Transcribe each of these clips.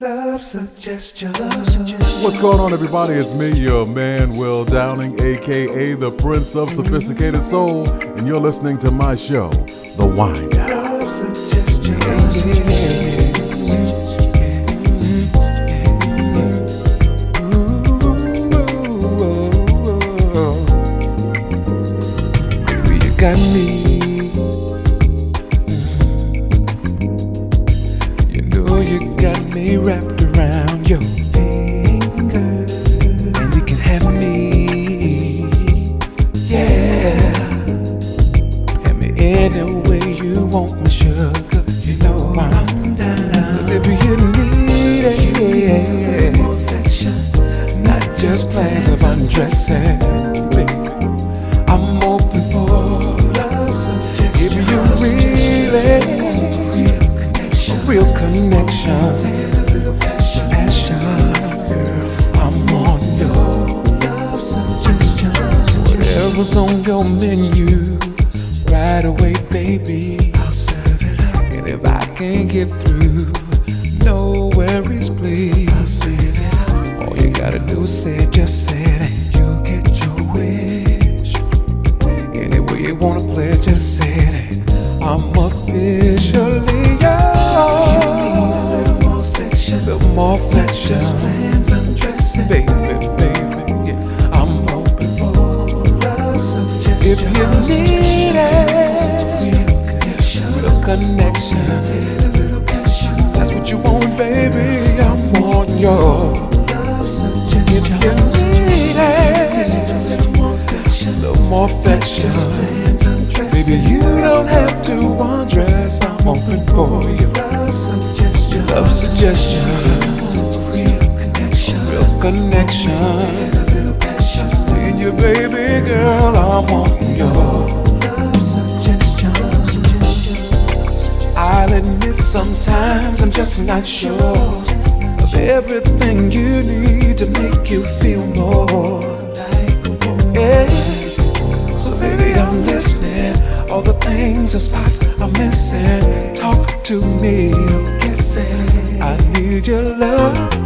Love suggestion. Love suggestion. What's going on, everybody? It's me, your man, Will Downing, aka the Prince of Sophisticated Soul, and you're listening to my show, The Wind. Down. Got me Baby, you don't have to undress. I'm open for your love suggestion. Love suggestion. Real connection. Real connection. And your baby girl, I want your love suggestion. I'll admit sometimes I'm just not sure of everything you need to make you feel more. the spots I'm missing. Talk to me. Kiss it. I need your love.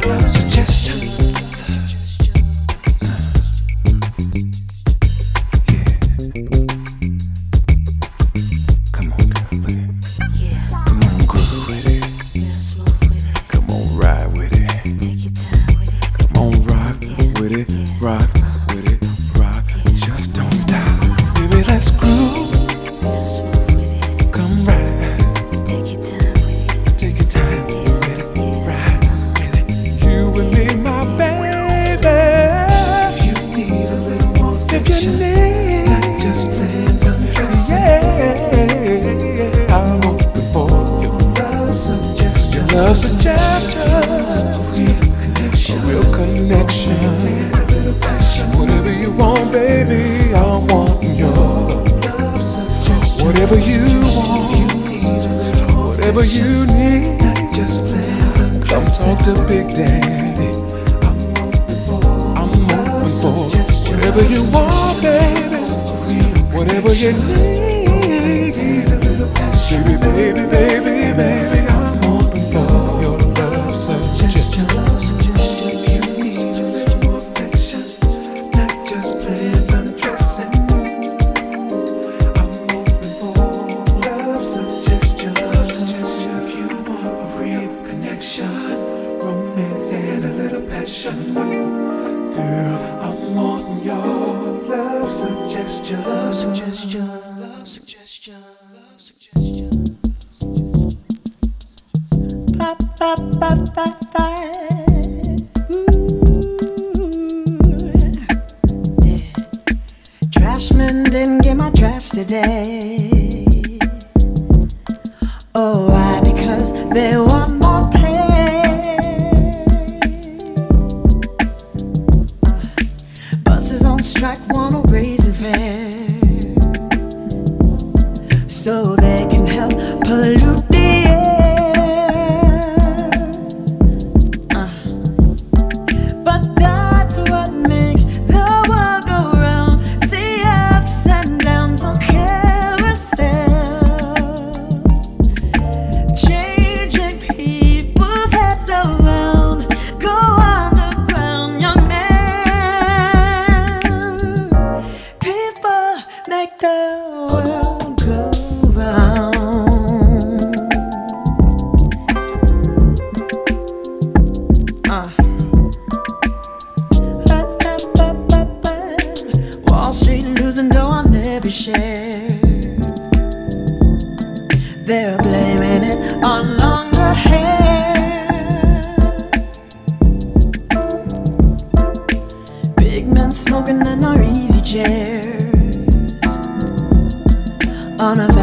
on a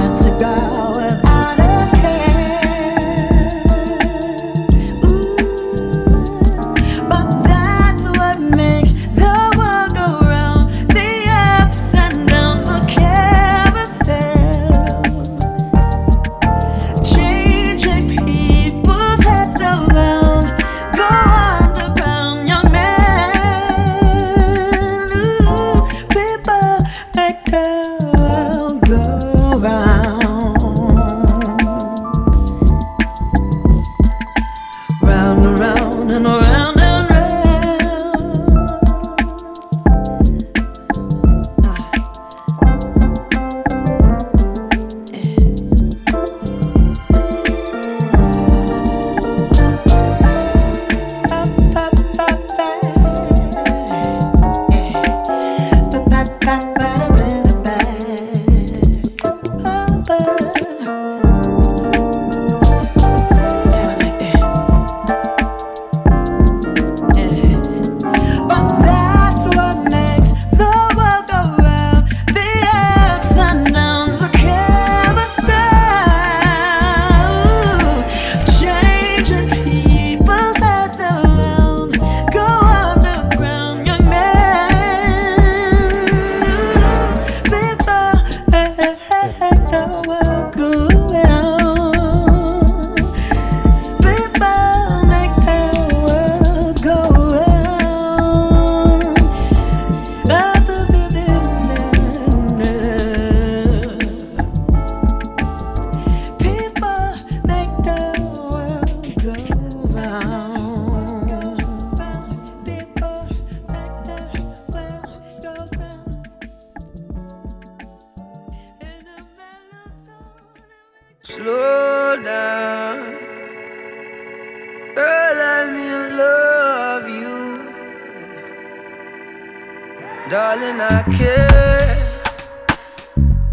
care.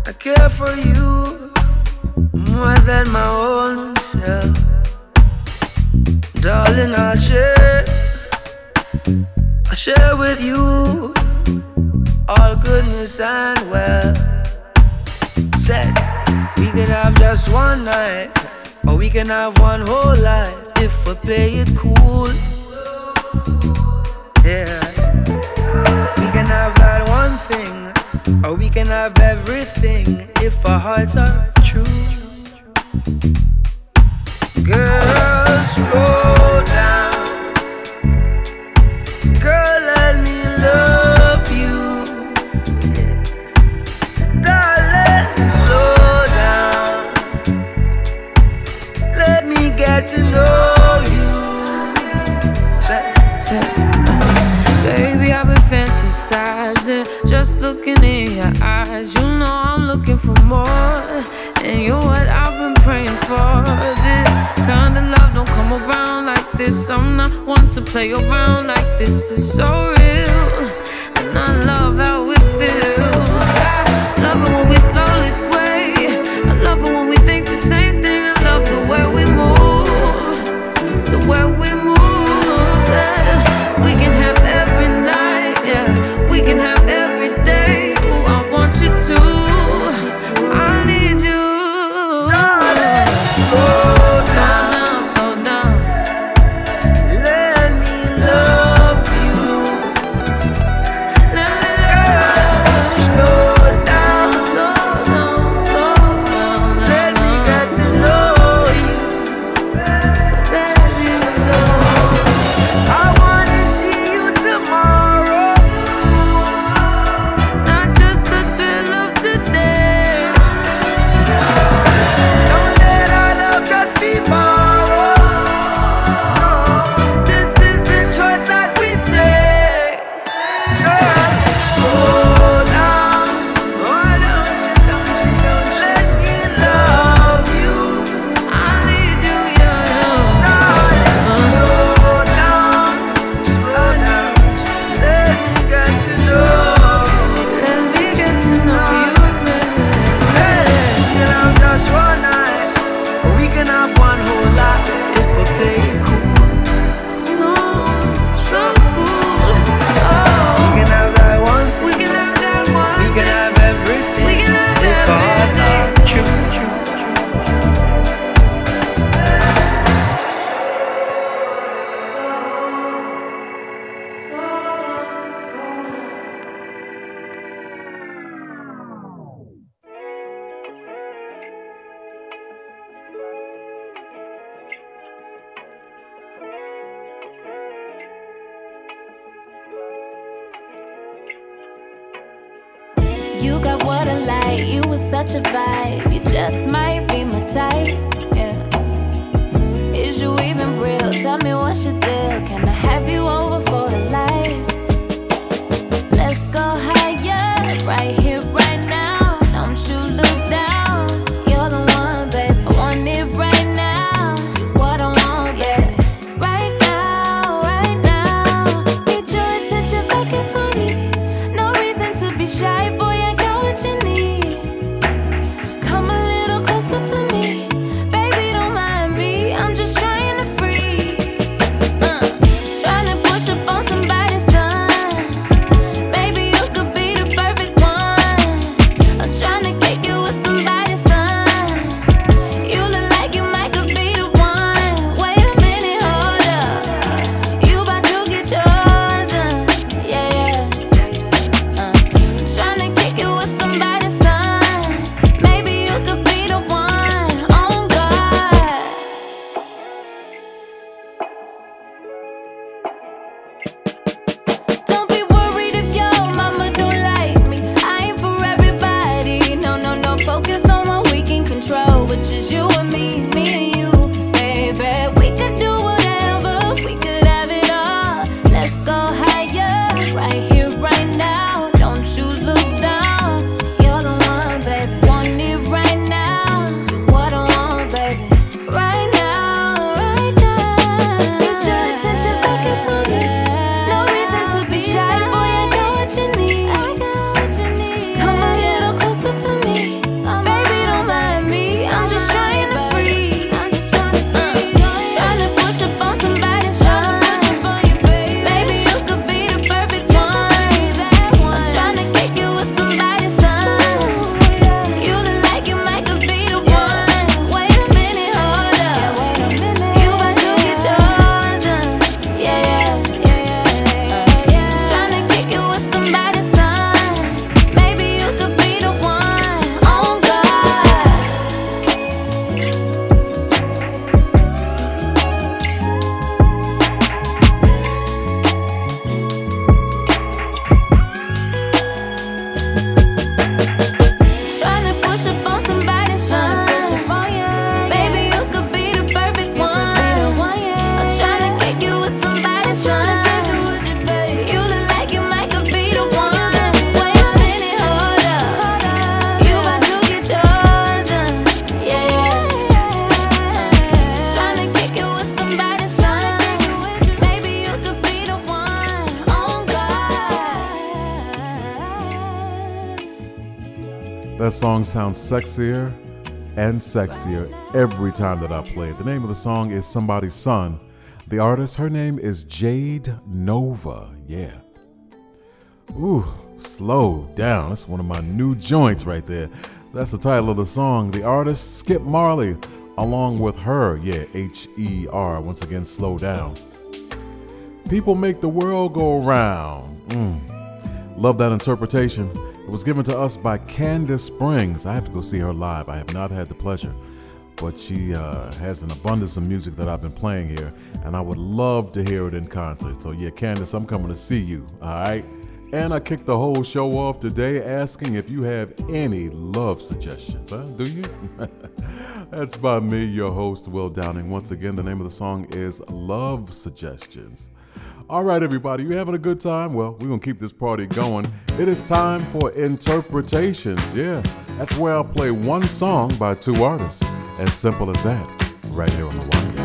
I care for you more than my own self. Darling, I'll share. I'll share with you all goodness and well. Said we could have just one night, or we can have Sounds sexier and sexier every time that I play it. The name of the song is Somebody's Son. The artist, her name is Jade Novah. Yeah. Ooh, slow down. That's one of my new joints right there. That's the title of the song. The artist, Skip Marley, along with her. Yeah, H E R. Once again, slow down. People make the world go round. Mm. Love that interpretation. It was given to us by Kandace Springs. I have to go see her live. I have not had the pleasure, but she uh, has an abundance of music that I've been playing here, and I would love to hear it in concert. So, yeah, Candace, I'm coming to see you, all right? And I kicked the whole show off today asking if you have any love suggestions, huh? Do you? That's by me, your host, Will Downing. Once again, the name of the song is Love Suggestions. All right, everybody, you having a good time? Well, we're going to keep this party going. It is time for interpretations. Yeah, that's where I'll play one song by two artists. As simple as that, right here on the wire.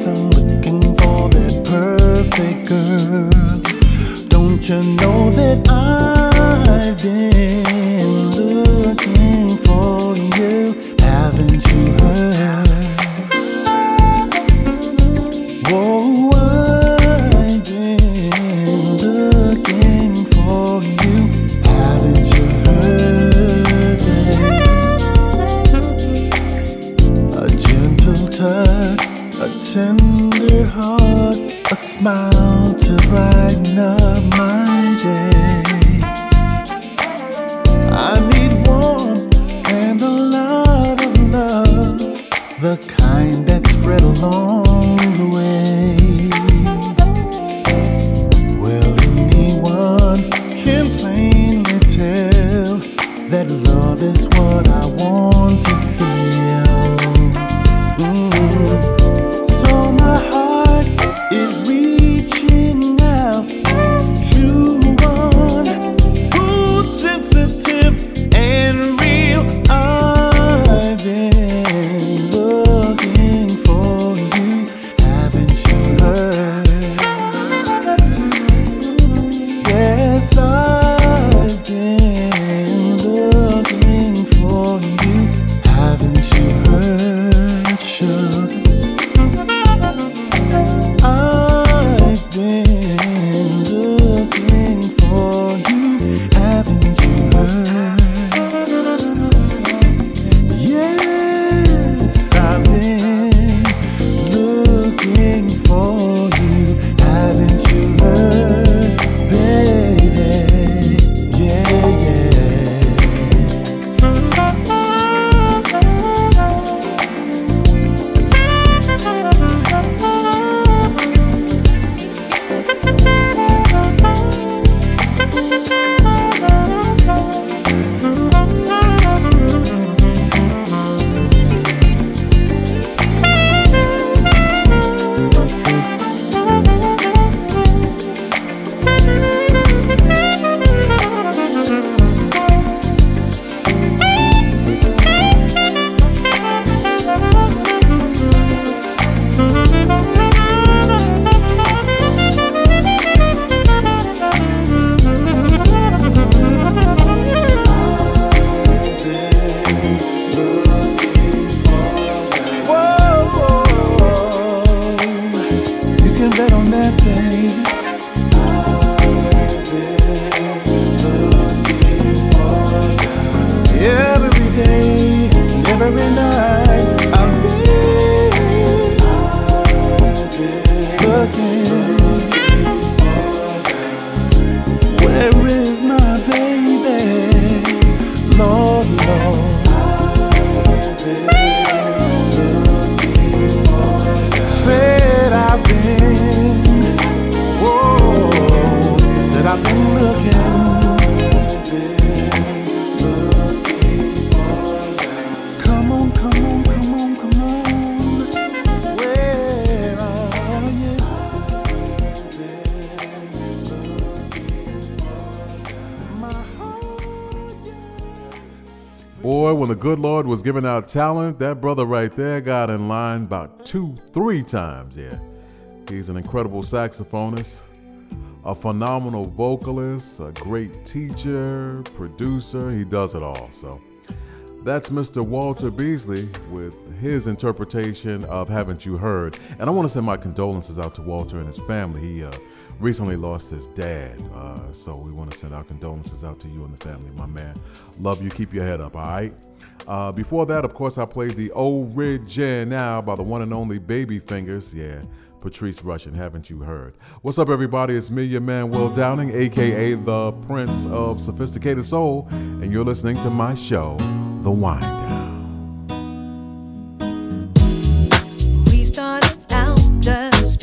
I'm looking for that perfect girl. Don't you know that I've good Lord was giving out talent, that brother right there got in line about two, three times. Yeah. He's an incredible saxophonist, a phenomenal vocalist, a great teacher, producer. He does it all. So that's Mr. Walter Beasley with his interpretation of Haven't You Heard. And I want to send my condolences out to Walter and his family. He uh, recently lost his dad. Uh, so we want to send our condolences out to you and the family, my man. Love you. Keep your head up, all right? Uh, before that, of course, I played the Original by the one and only Baby Fingers. Yeah, Patrice Rushen, haven't you heard? What's up, everybody? It's me, your man, Will Downing, aka the Prince of Sophisticated Soul, and you're listening to my show, The Wind Down. We started out just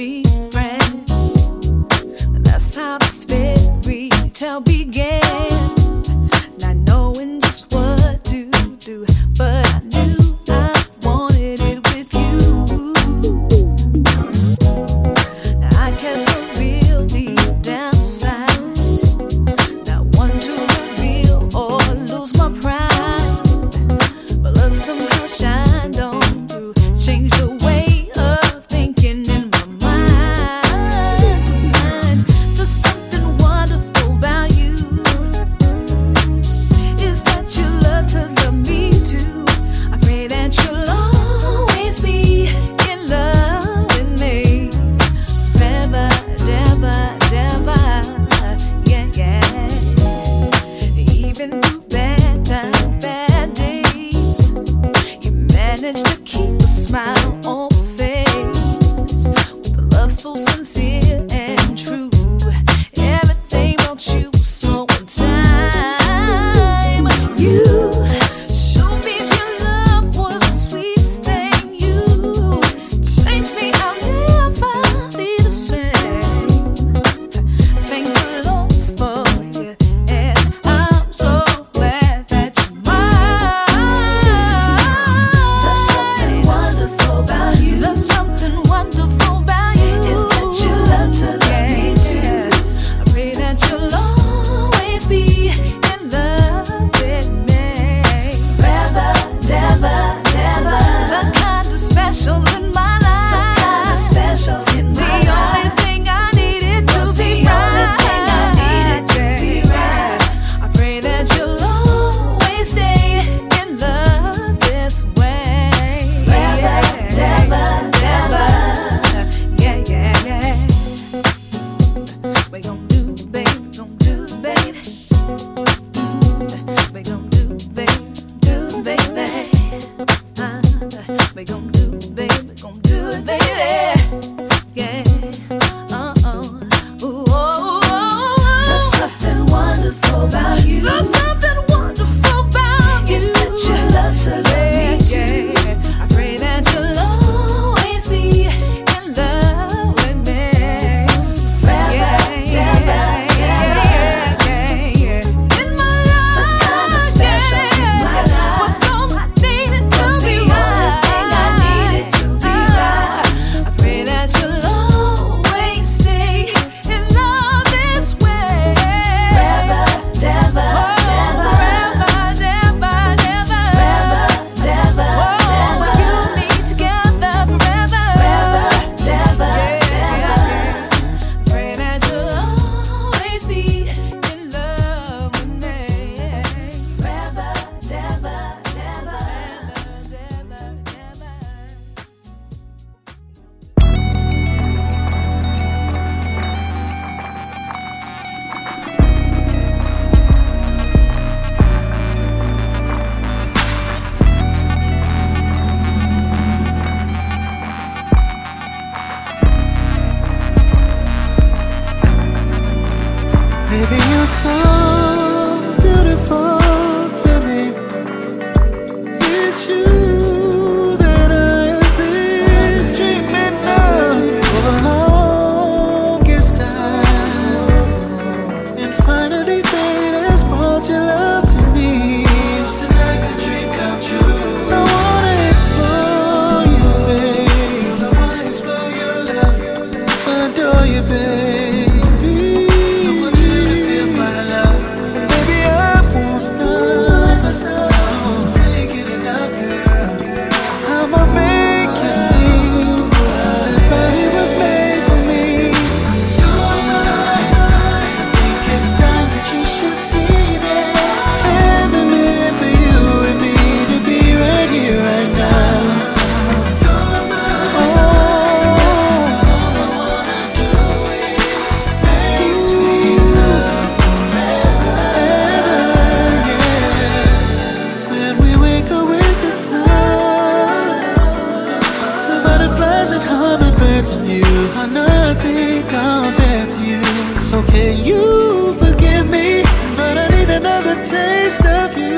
stuff you.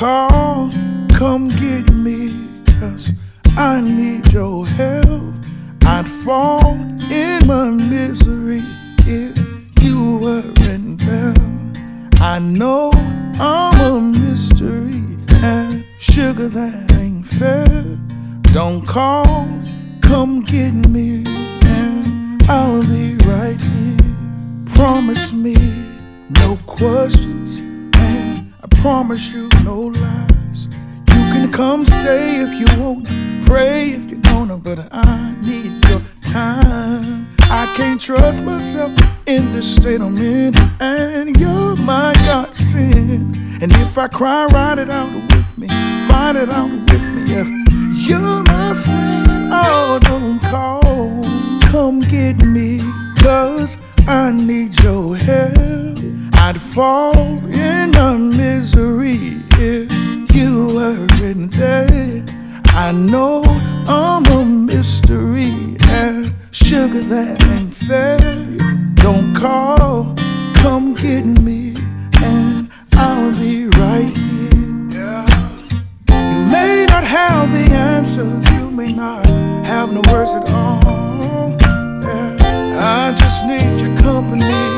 Call, come get me, cause I need your help. I'd fall in my misery if you weren't there. I know I'm a mystery and sugar that ain't fair. Don't call, come get me, and I'll be right here. Promise me no questions, promise you no lies. You can come stay if you wanna, pray if you're gonna, but I need your time. I can't trust myself in this state I'm in, and you're my God sin. And if I cry, write it out with me, find it out with me. If you're my friend, oh, don't call, come get me, cause I need your help. I'd fall in a misery if you weren't there. I know I'm a mystery and sugar that ain't fair. Don't call, come get me, and I'll be right here. You may not have the answers, you may not have no words at all. I just need your company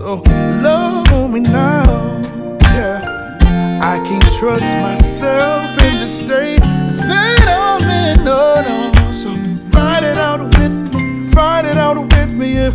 so me now. Yeah. I can't trust myself in the state that I'm in. No, no. So fight it out with me, fight it out with me if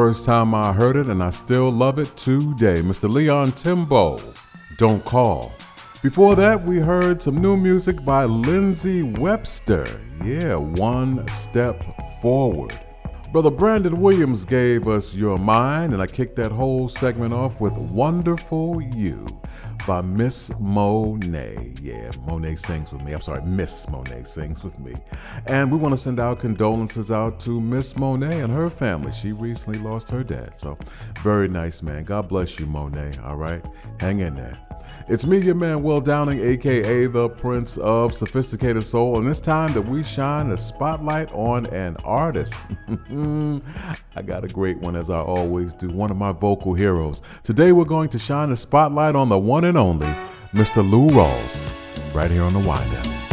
first time I heard it, and I still love it today. Mr. Leon Timbo, Don't Call. Before that, we heard some new music by Lindsey Webster. Yeah, One Step Forward. Brother Brandon Williams gave us Your Mind, and I kicked that whole segment off with Wonderful You by Miss Monet. Yeah, Monet sings with me. I'm sorry, Miss Monet sings with me. And we want to send our condolences out to Miss Monet and her family. She recently lost her dad. So, very nice, man. God bless you, Monet. All right, hang in there. It's me, your man, Will Downing, aka the Prince of Sophisticated Soul, and it's time that we shine the spotlight on an artist. I got a great one, as I always do, one of my vocal heroes. Today, we're going to shine the spotlight on the one and only Mr. Lou Rawls, right here on the Wind Up.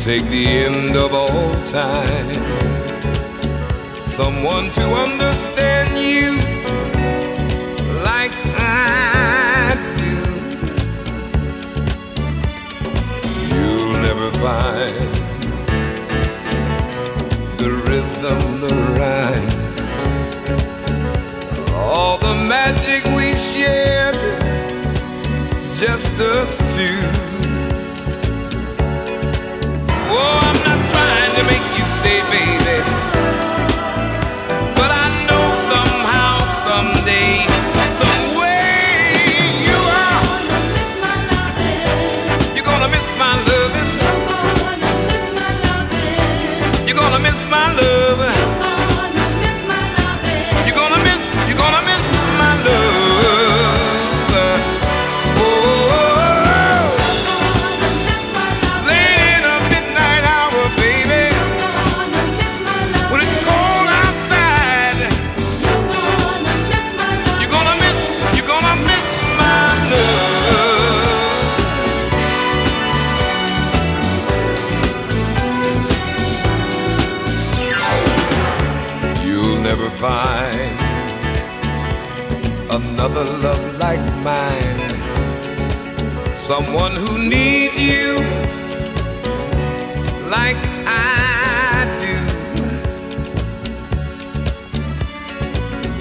Take the end of all time. Someone to understand you Find the rhythm, the rhyme, all the magic we shared, just us two. Oh, I'm not trying to make you stay, baby. Someone who needs you like I do.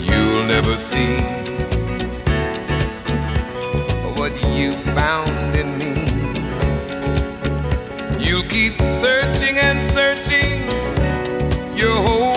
You'll never see what you found in me. You'll keep searching and searching your whole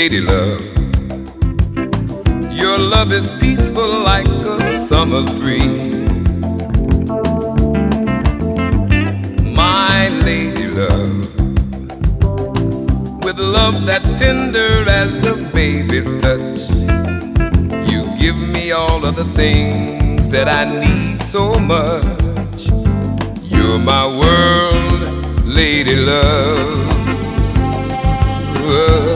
Lady love, your love is peaceful like a summer's breeze. My lady love, with love that's tender as a baby's touch, you give me all of the things that I need so much. You're my world, lady love. Lady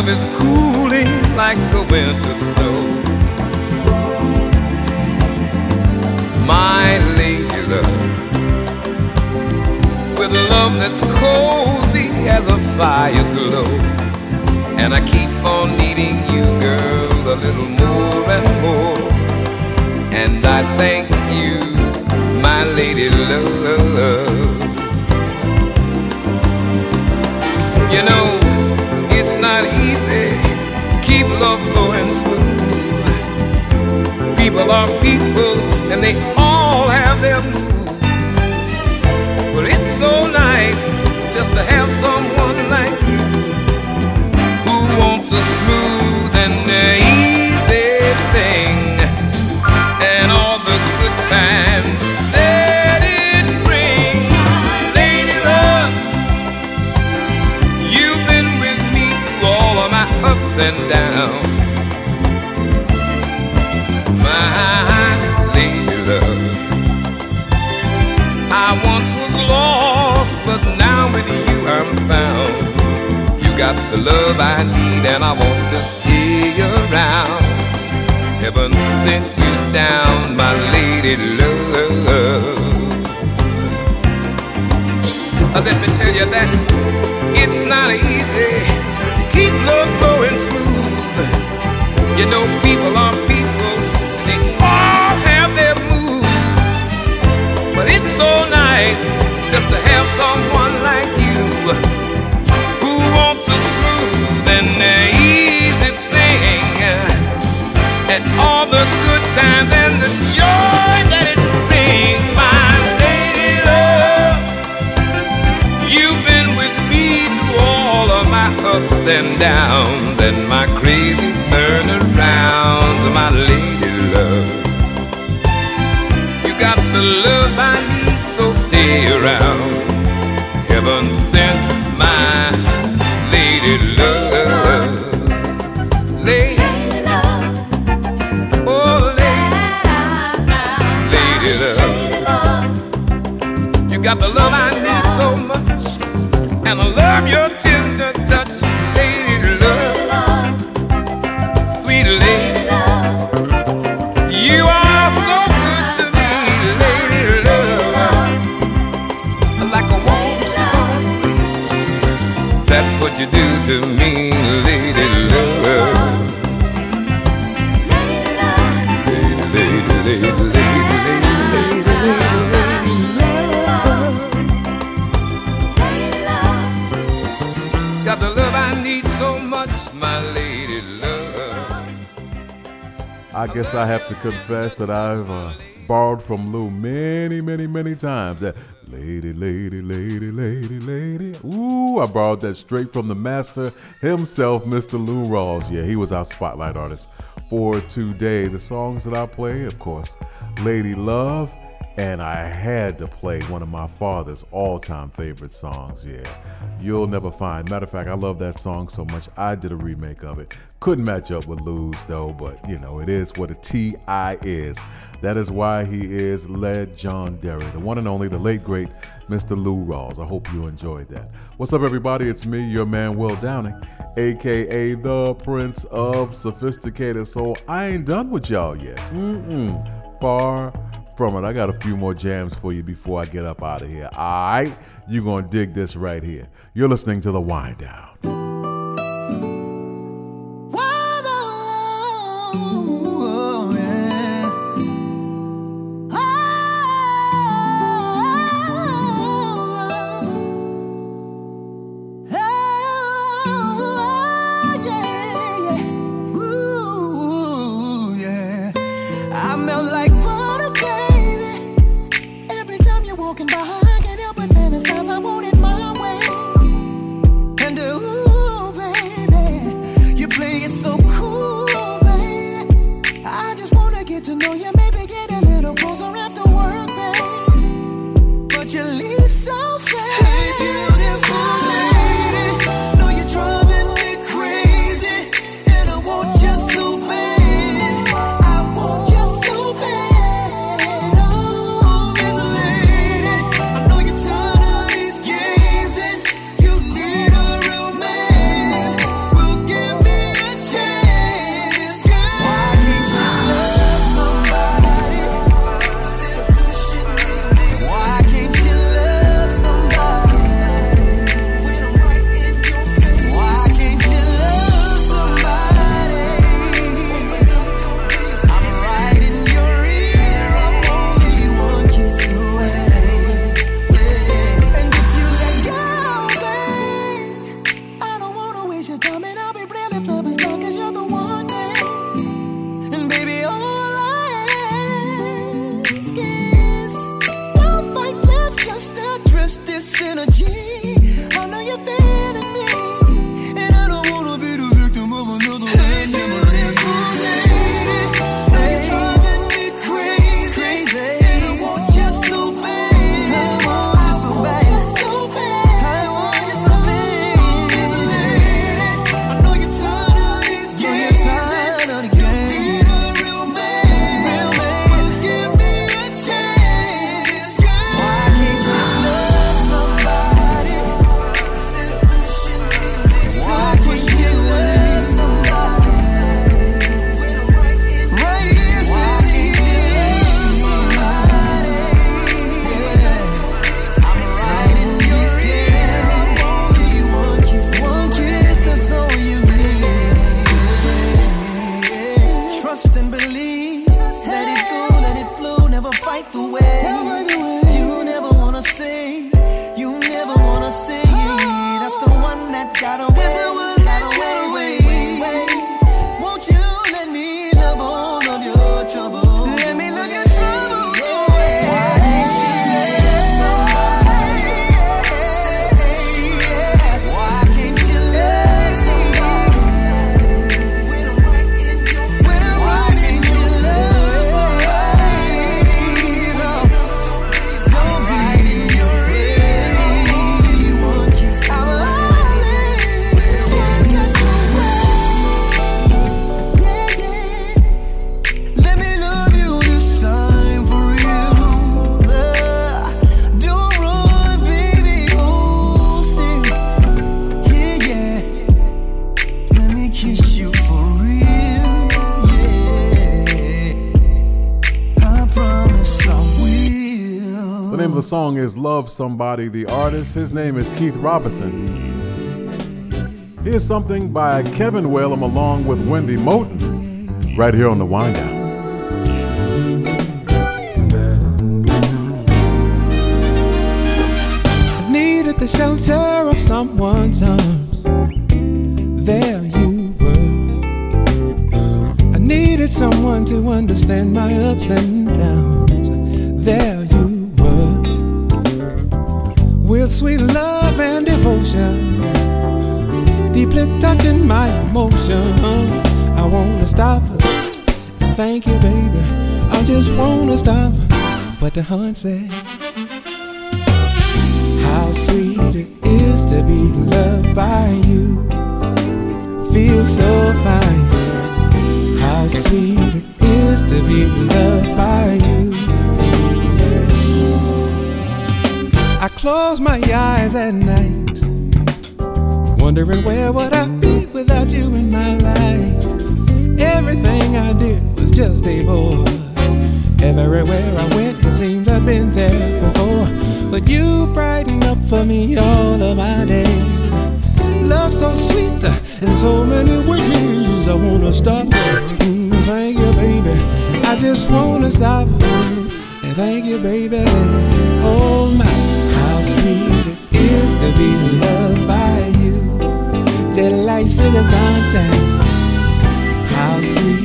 love is cooling like a winter snow. My lady love, with love that's cozy as a fire's glow. And I keep on needing you, girl, a little more and more. And I thank you, my lady love. People are people and they all have their moods. But it's so nice just to have someone like you who wants a smooth and easy thing and all the good times that it brings. Lady love, you've been with me through all of my ups and downs. Got the love I need, and I want to stay around. Heaven sent you down, my lady love. Let me tell you that it's not easy keep love going smooth. You know, people are people, they all have their moods. But it's so nice just to have someone confess that I've uh, borrowed from Lou many, many, many times. That lady, lady, lady, lady, lady. Ooh, I borrowed that straight from the master himself, Mr. Lou Rawls. Yeah, he was our spotlight artist for today. The songs that I play, of course, Lady Love. And I had to play one of my father's all time favorite songs. Yeah, You'll Never Find. Matter of fact, I love that song so much, I did a remake of it. Couldn't match up with Lou's though, but you know, it is what a T.I. is. That is why he is legendary. The one and only, the late, great Mr. Lou Rawls. I hope you enjoyed that. What's up, everybody? It's me, your man, Will Downing, aka the Prince of Sophisticated Soul. I ain't done with y'all yet. Mm-mm. Far from it. I got a few more jams for you before I get up out of here. All right, you're gonna dig this right here. You're listening to the Wind Down. Song is Love Somebody. The artist, his name is Keith Robinson. Here's something by Kevin Whalum along with Wendy Moten, right here on the Wind Down. I needed the shelter of someone's arms. There you were. I needed someone to understand my ups and downs. There With sweet love and devotion, deeply touching my emotion. I wanna stop and thank you, baby. I just wanna stop what the hunt said. How sweet it is to be loved by you. Feel so fine. How sweet it is to be loved by you. Close my eyes at night, wondering where would I be without you in my life. Everything I did was just a bore. Everywhere I went, it seems I've been there before. But you brighten up for me all of my days. Love so sweet uh, in so many ways. I wanna stop. Mm, thank you, baby. I just wanna stop. And thank you, baby. Oh my, sweet it is to be loved by you. Just like sugar's on time. How sweet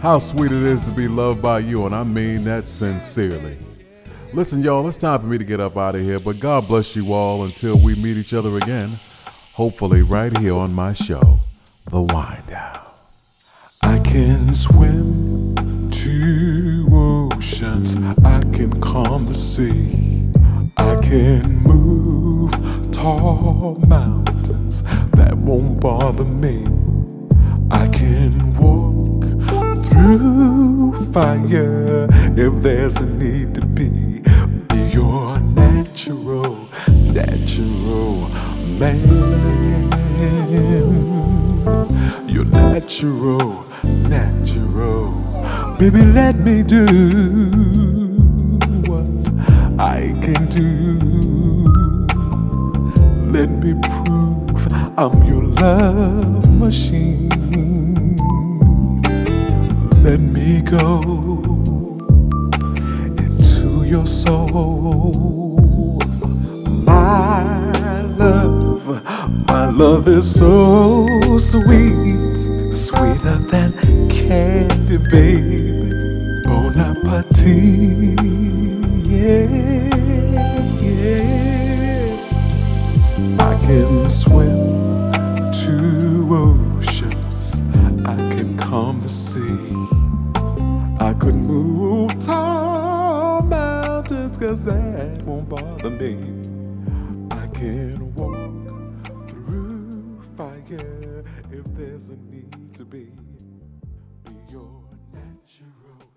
How sweet it is to be loved by you, and I mean that sincerely. Listen, y'all, it's time for me to get up out of here, but God bless you all until we meet each other again, hopefully right here on my show, The Wind Down. I can swim two oceans. I can calm the sea. I can move tall mountains that won't bother me. I can walk through fire if there's a need to be. Be your natural, natural man. You're natural, natural. Baby, let me do what I can do. Let me prove I'm your love machine. Let me go into your soul. My love, my love is so sweet, sweeter than candy, baby. Bon appetit, yeah, yeah. I can swim be. Be your natural.